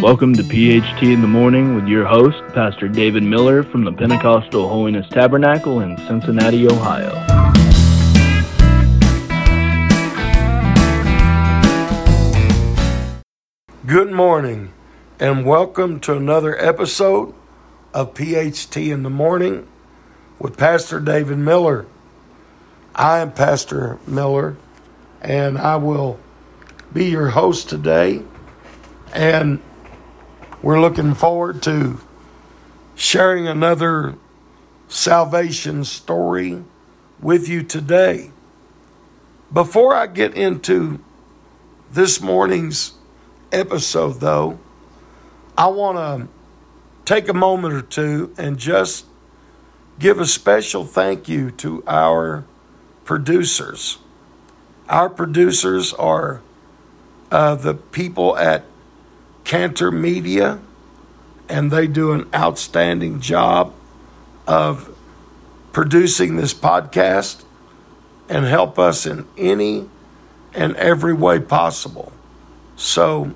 Welcome to PHT in the Morning with your host, Pastor David Miller from the Pentecostal Holiness Tabernacle in Cincinnati, Ohio. Good morning, and welcome to another episode of PHT in the Morning with Pastor David Miller. I am Pastor Miller, and I will be your host today. And we're looking forward to sharing another salvation story with you today. Before I get into this morning's episode, though, I want to take a moment or two and just give a special thank you to our producers. Our producers are uh, the people at Cantor Media, and they do an outstanding job of producing this podcast and help us in any and every way possible. So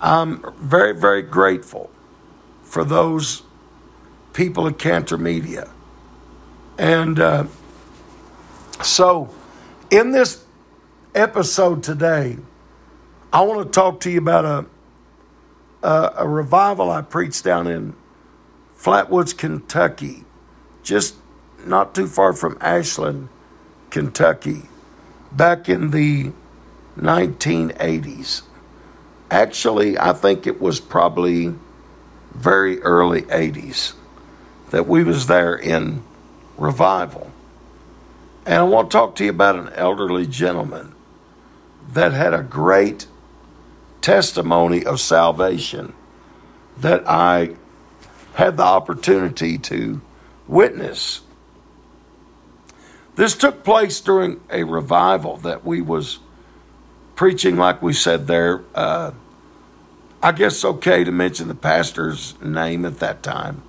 I'm very, very grateful for those people at Cantor Media. And uh, so in this episode today, I want to talk to you about a uh, a revival I preached down in Flatwoods, Kentucky, just not too far from Ashland, Kentucky, back in the 1980s. Actually, I think it was probably very early 80s that we was there in revival. And I want to talk to you about an elderly gentleman that had a great testimony of salvation that I had the opportunity to witness. This took place during a revival that we was preaching, like we said there. Uh, I guess okay to mention the pastor's name at that time.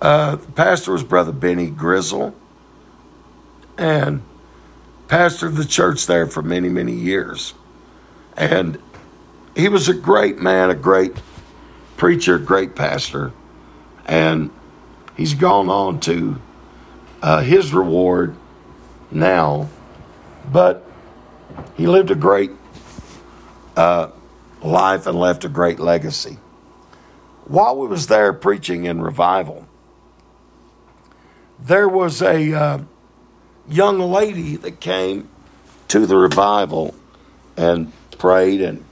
Uh, the pastor was Brother Benny Grizzle, and pastored the church there for many, many years. And he was a great man, a great preacher, great pastor, and he's gone on to uh, his reward now. But he lived a great uh, life and left a great legacy. While we was there preaching in revival, there was a uh, young lady that came to the revival and prayed and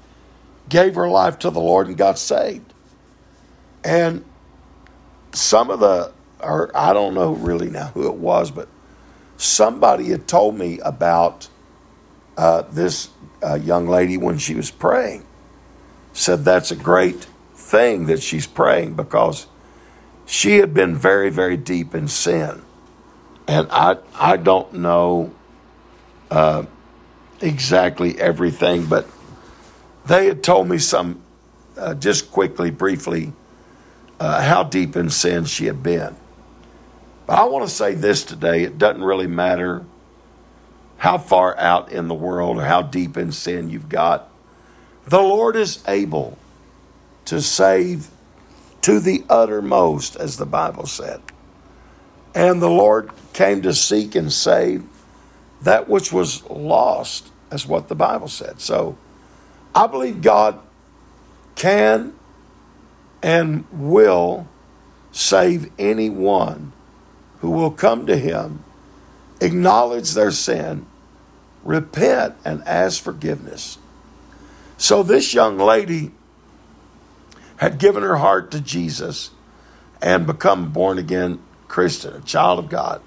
gave her life to the Lord and got saved. And some of the, or I don't know really now who it was, but somebody had told me about uh, this uh, young lady when she was praying. Said that's a great thing that she's praying because she had been very, very deep in sin. And I, I don't know uh, exactly everything, but they had told me some, uh, just quickly, briefly, uh, how deep in sin she had been. But I want to say this today it doesn't really matter how far out in the world or how deep in sin you've got. The Lord is able to save to the uttermost, as the Bible said. And the Lord came to seek and save that which was lost, as what the Bible said. So, I believe God can and will save anyone who will come to Him, acknowledge their sin, repent, and ask forgiveness. So, this young lady had given her heart to Jesus and become born again Christian, a child of God.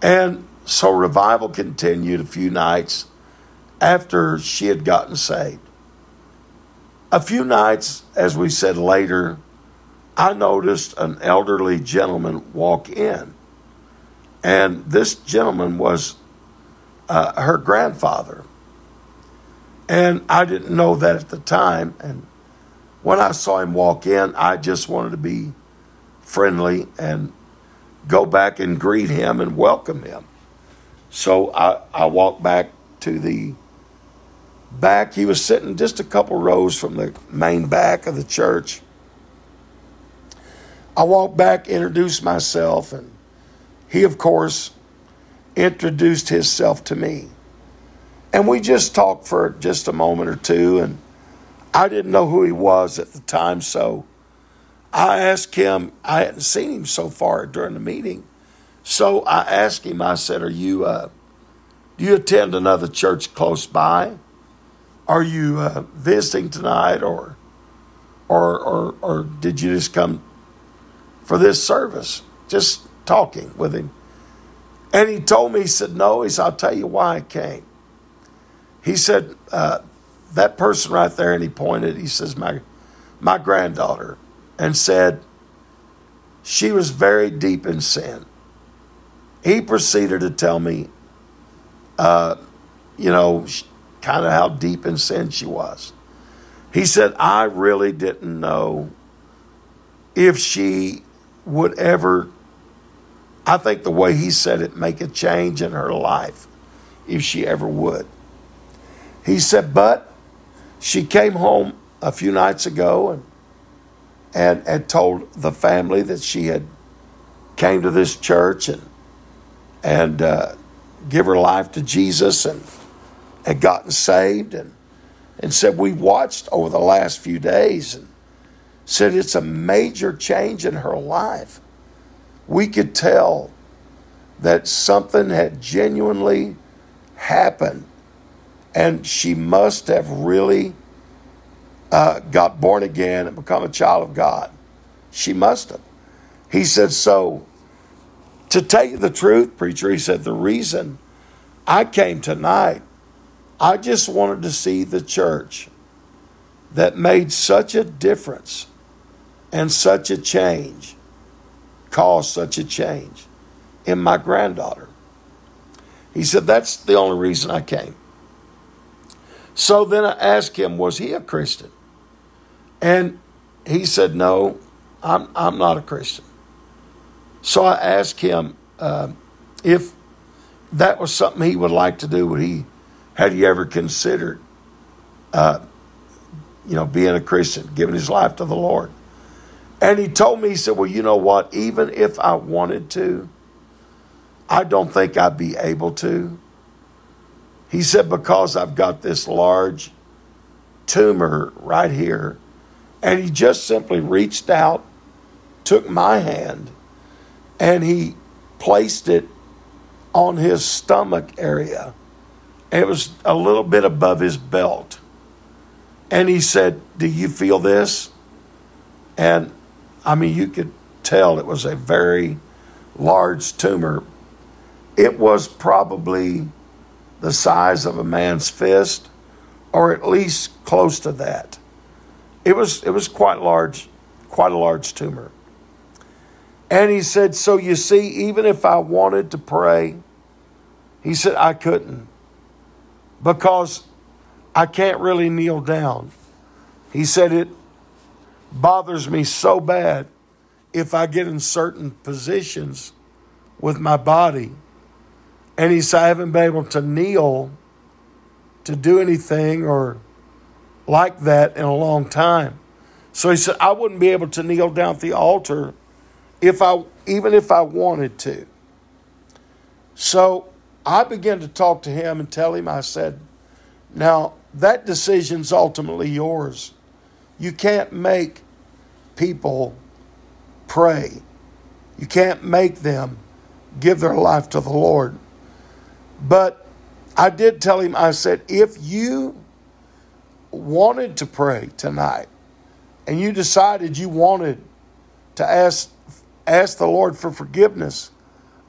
And so revival continued a few nights after she had gotten saved. A few nights, as we said later, I noticed an elderly gentleman walk in. And this gentleman was uh, her grandfather. And I didn't know that at the time. And when I saw him walk in, I just wanted to be friendly and go back and greet him and welcome him. So I, I walked back to the back. He was sitting just a couple rows from the main back of the church. I walked back, introduced myself, and he, of course, introduced himself to me. And we just talked for just a moment or two, and I didn't know who he was at the time, so I asked him, I hadn't seen him so far during the meeting. So I asked him, I said, Are you, uh, do you attend another church close by? Are you uh, visiting tonight, or, or, or, or did you just come for this service? Just talking with him. And he told me, he said, No, he said, I'll tell you why I came. He said, uh, That person right there, and he pointed, he says, My, my granddaughter, and said, She was very deep in sin. He proceeded to tell me, uh, you know, kind of how deep in sin she was. He said, I really didn't know if she would ever I think the way he said it make a change in her life if she ever would. He said, but she came home a few nights ago and and had told the family that she had came to this church and and uh, give her life to Jesus and had gotten saved and and said we watched over the last few days and said it's a major change in her life we could tell that something had genuinely happened and she must have really uh, got born again and become a child of God. She must have. He said, So, to tell you the truth, preacher, he said, the reason I came tonight, I just wanted to see the church that made such a difference and such a change caused such a change in my granddaughter. He said, That's the only reason I came. So then I asked him, Was he a Christian? And he said, No, I'm, I'm not a Christian. So I asked him uh, if that was something he would like to do. Would he, had you ever considered, uh, you know, being a Christian, giving his life to the Lord? And he told me, he said, Well, you know what? Even if I wanted to, I don't think I'd be able to. He said, Because I've got this large tumor right here. And he just simply reached out, took my hand, and he placed it on his stomach area. It was a little bit above his belt. And he said, Do you feel this? And I mean, you could tell it was a very large tumor. It was probably the size of a man's fist, or at least close to that. It was it was quite large, quite a large tumor. And he said, So you see, even if I wanted to pray, he said, I couldn't because I can't really kneel down. He said, It bothers me so bad if I get in certain positions with my body. And he said, I haven't been able to kneel to do anything or like that in a long time. So he said, I wouldn't be able to kneel down at the altar if I even if I wanted to. So I began to talk to him and tell him, I said, now that decision's ultimately yours. You can't make people pray. You can't make them give their life to the Lord. But I did tell him, I said, if you wanted to pray tonight and you decided you wanted to ask, ask the Lord for forgiveness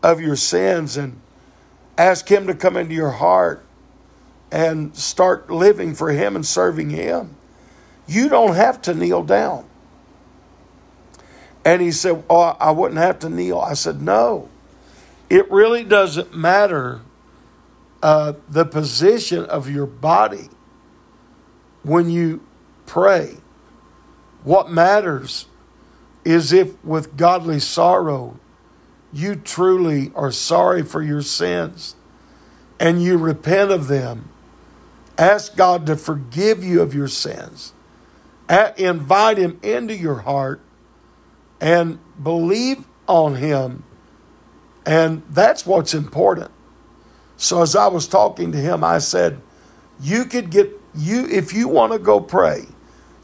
of your sins and ask Him to come into your heart and start living for Him and serving Him, you don't have to kneel down. And he said, Oh, I wouldn't have to kneel. I said, No, it really doesn't matter uh, the position of your body when you pray. What matters is if with godly sorrow you truly are sorry for your sins and you repent of them Ask God to forgive you of your sins. Invite Him into your heart and believe on Him. And that's what's important. So as I was talking to him, I said, You could get you if you want to go pray,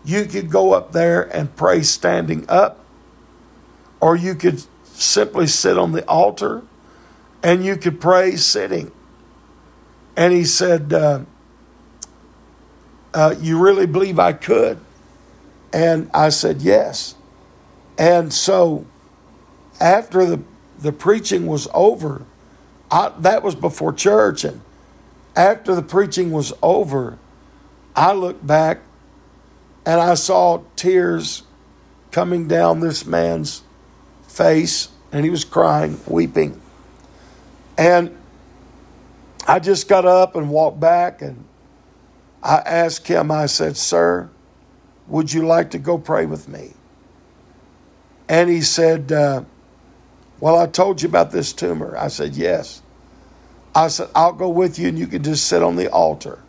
you could go up there and pray standing up, or you could simply sit on the altar and you could pray sitting. And he said, uh, uh, You really believe I could? And I said, Yes. And so after the, the preaching was over, I, that was before church. And after the preaching was over, I looked back and I saw tears coming down this man's face, and he was crying, weeping. And I just got up and walked back, and I asked him, I said, Sir, would you like to go pray with me? And he said, uh, Well, I told you about this tumor. I said, Yes. I said, I'll go with you and you can just sit on the altar.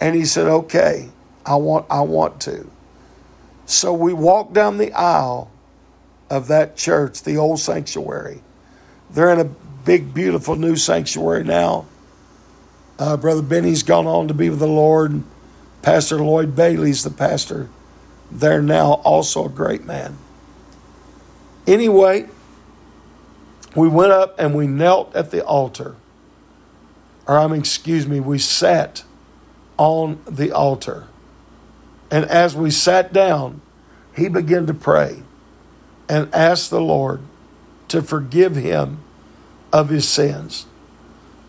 And he said, Okay, I want I want to. So we walked down the aisle of that church, the old sanctuary. They're in a big, beautiful new sanctuary now. Uh, Brother Benny's gone on to be with the Lord. Pastor Lloyd Bailey's the pastor there now, also a great man. Anyway, we went up and we knelt at the altar. Or, I mean, excuse me, we sat on the altar. And as we sat down, he began to pray and ask the Lord to forgive him of his sins.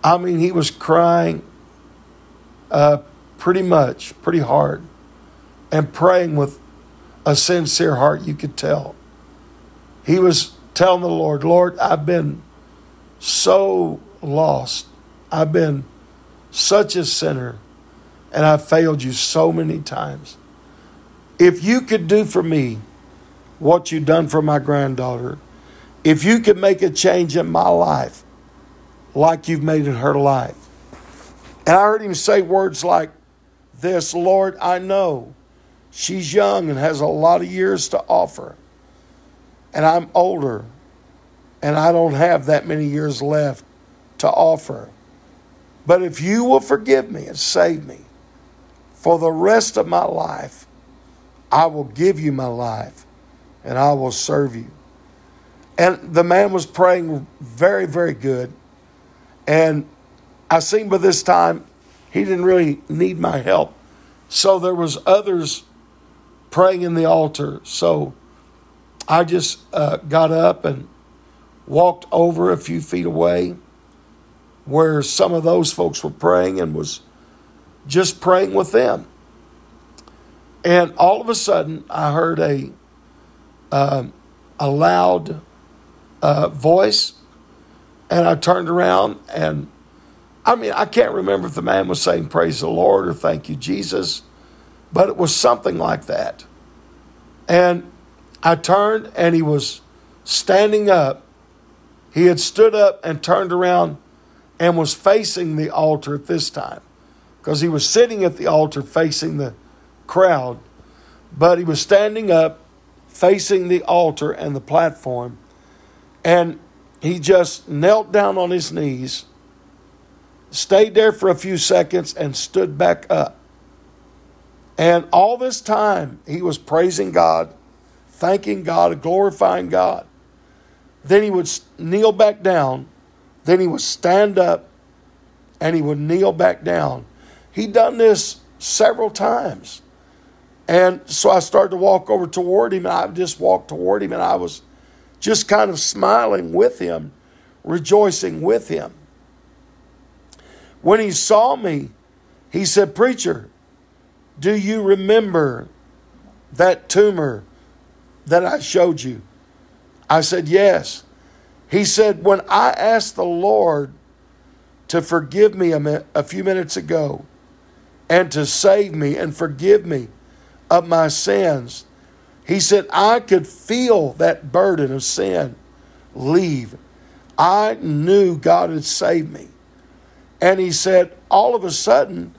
I mean, he was crying uh, pretty much, pretty hard, and praying with a sincere heart, you could tell. He was telling the Lord, Lord, I've been so lost. I've been such a sinner, and I've failed you so many times. If you could do for me what you've done for my granddaughter, if you could make a change in my life like you've made in her life. And I heard him say words like this Lord, I know she's young and has a lot of years to offer and I'm older and I don't have that many years left to offer. But if you will forgive me and save me for the rest of my life, I will give you my life and I will serve you. And the man was praying very, very good. And I seen by this time he didn't really need my help. So there was others praying in the altar. So I just uh, got up and walked over a few feet away where some of those folks were praying and was just praying with them. And all of a sudden, I heard a um, a loud uh, voice, and I turned around and I mean I can't remember if the man was saying "Praise the Lord" or "Thank you, Jesus," but it was something like that. And I turned and he was standing up. He had stood up and turned around and was facing the altar at this time because he was sitting at the altar facing the crowd, but he was standing up facing the altar and the platform. And he just knelt down on his knees, stayed there for a few seconds, and stood back up. And all this time, he was praising God thanking God, glorifying God. Then he would kneel back down. Then he would stand up and he would kneel back down. He'd done this several times. And so I started to walk over toward him, and I just walked toward him, and I was just kind of smiling with him, rejoicing with him. When he saw me, he said, Preacher, do you remember that tumor that I showed you? I said, Yes. He said, When I asked the Lord to forgive me a, few minutes ago and to save me and forgive me of my sins, he said, I could feel that burden of sin leave. I knew God had saved me. And he said, all of a sudden,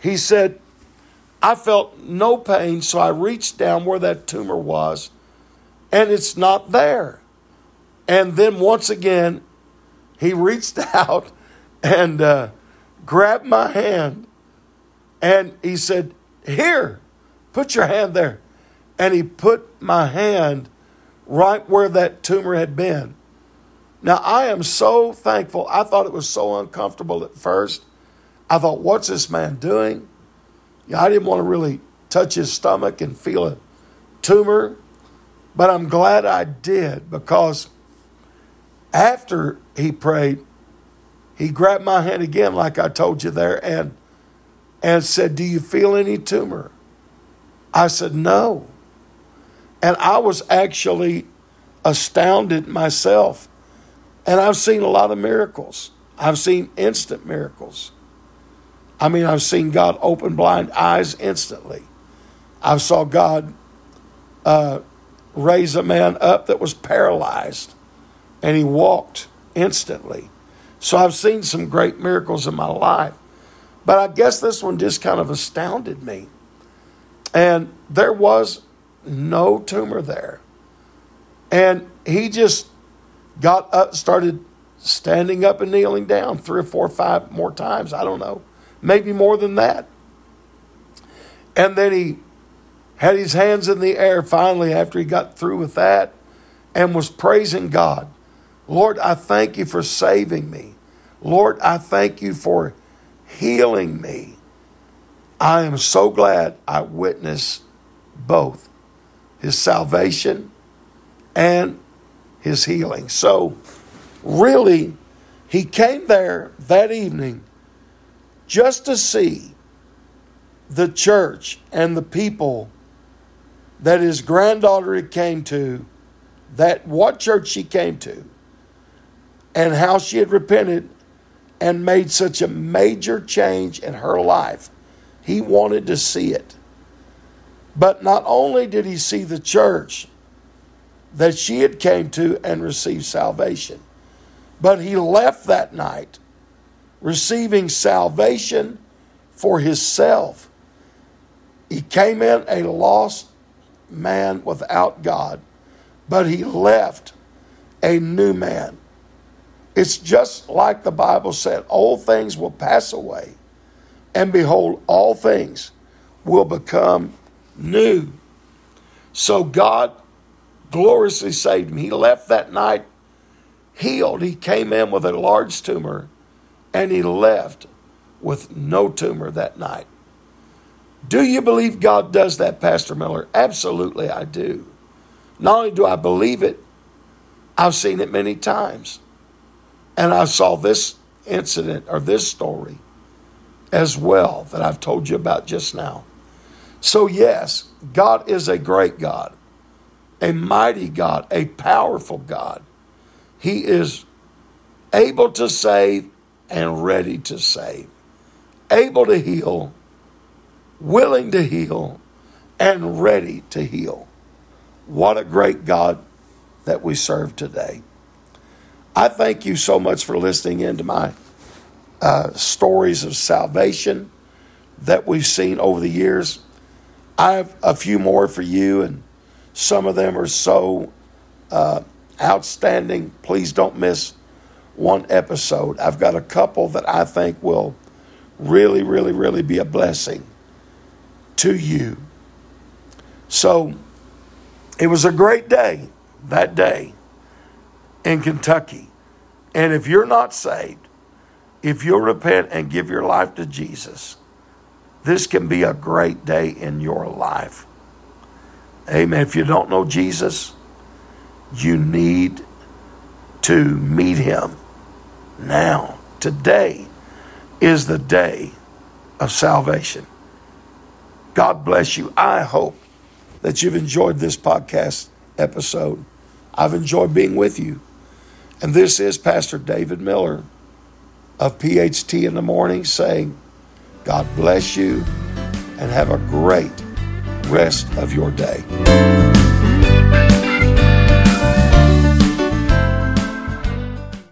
he said, I felt no pain, so I reached down where that tumor was, and it's not there. And then once again, he reached out and uh, grabbed my hand, and he said, Here, put your hand there. And he put my hand right where that tumor had been. Now, I am so thankful. I thought it was so uncomfortable at first. I thought, what's this man doing? I didn't want to really touch his stomach and feel a tumor, but I'm glad I did because after he prayed, he grabbed my hand again, like I told you there, and and said, Do you feel any tumor? I said, No. And I was actually astounded myself. And I've seen a lot of miracles. I've seen instant miracles. I mean, I've seen God open blind eyes instantly. I saw God uh, raise a man up that was paralyzed and he walked instantly. So I've seen some great miracles in my life. But I guess this one just kind of astounded me. And there was no tumor there. And he just got up, started standing up and kneeling down three or four or five more times. I don't know maybe more than that. And then he had his hands in the air finally after he got through with that and was praising God. Lord, I thank you for saving me. Lord, I thank you for healing me. I am so glad I witnessed both his salvation and his healing. So, really, he came there that evening just to see the church and the people that his granddaughter had came to, that what church she came to, and how she had repented and made such a major change in her life. He wanted to see it. But not only did he see the church that she had came to and received salvation, but he left that night receiving salvation for himself. He came in a lost man without God, but he left a new man. It's just like the Bible said old things will pass away, and behold, all things will become new. So God gloriously saved him. He left that night healed. He came in with a large tumor and he left with no tumor that night. Do you believe God does that, Pastor Miller? Absolutely, I do. Not only do I believe it, I've seen it many times. And I saw this incident or this story as well that I've told you about just now. So, yes, God is a great God, a mighty God, a powerful God. He is able to save and ready to save, able to heal, willing to heal, and ready to heal. What a great God that we serve today. I thank you so much for listening into my uh, stories of salvation that we've seen over the years. I have a few more for you, and some of them are so uh, outstanding. Please don't miss one episode. I've got a couple that I think will really, really, really be a blessing to you. So it was a great day that day in Kentucky. And if you're not saved, if you'll repent and give your life to Jesus, this can be a great day in your life. Amen. If you don't know Jesus, you need to meet him now. Today is the day of salvation. God bless you. I hope that you've enjoyed this podcast episode. I've enjoyed being with you. And this is Pastor David Miller of PHT in the morning saying, God bless you and have a great rest of your day.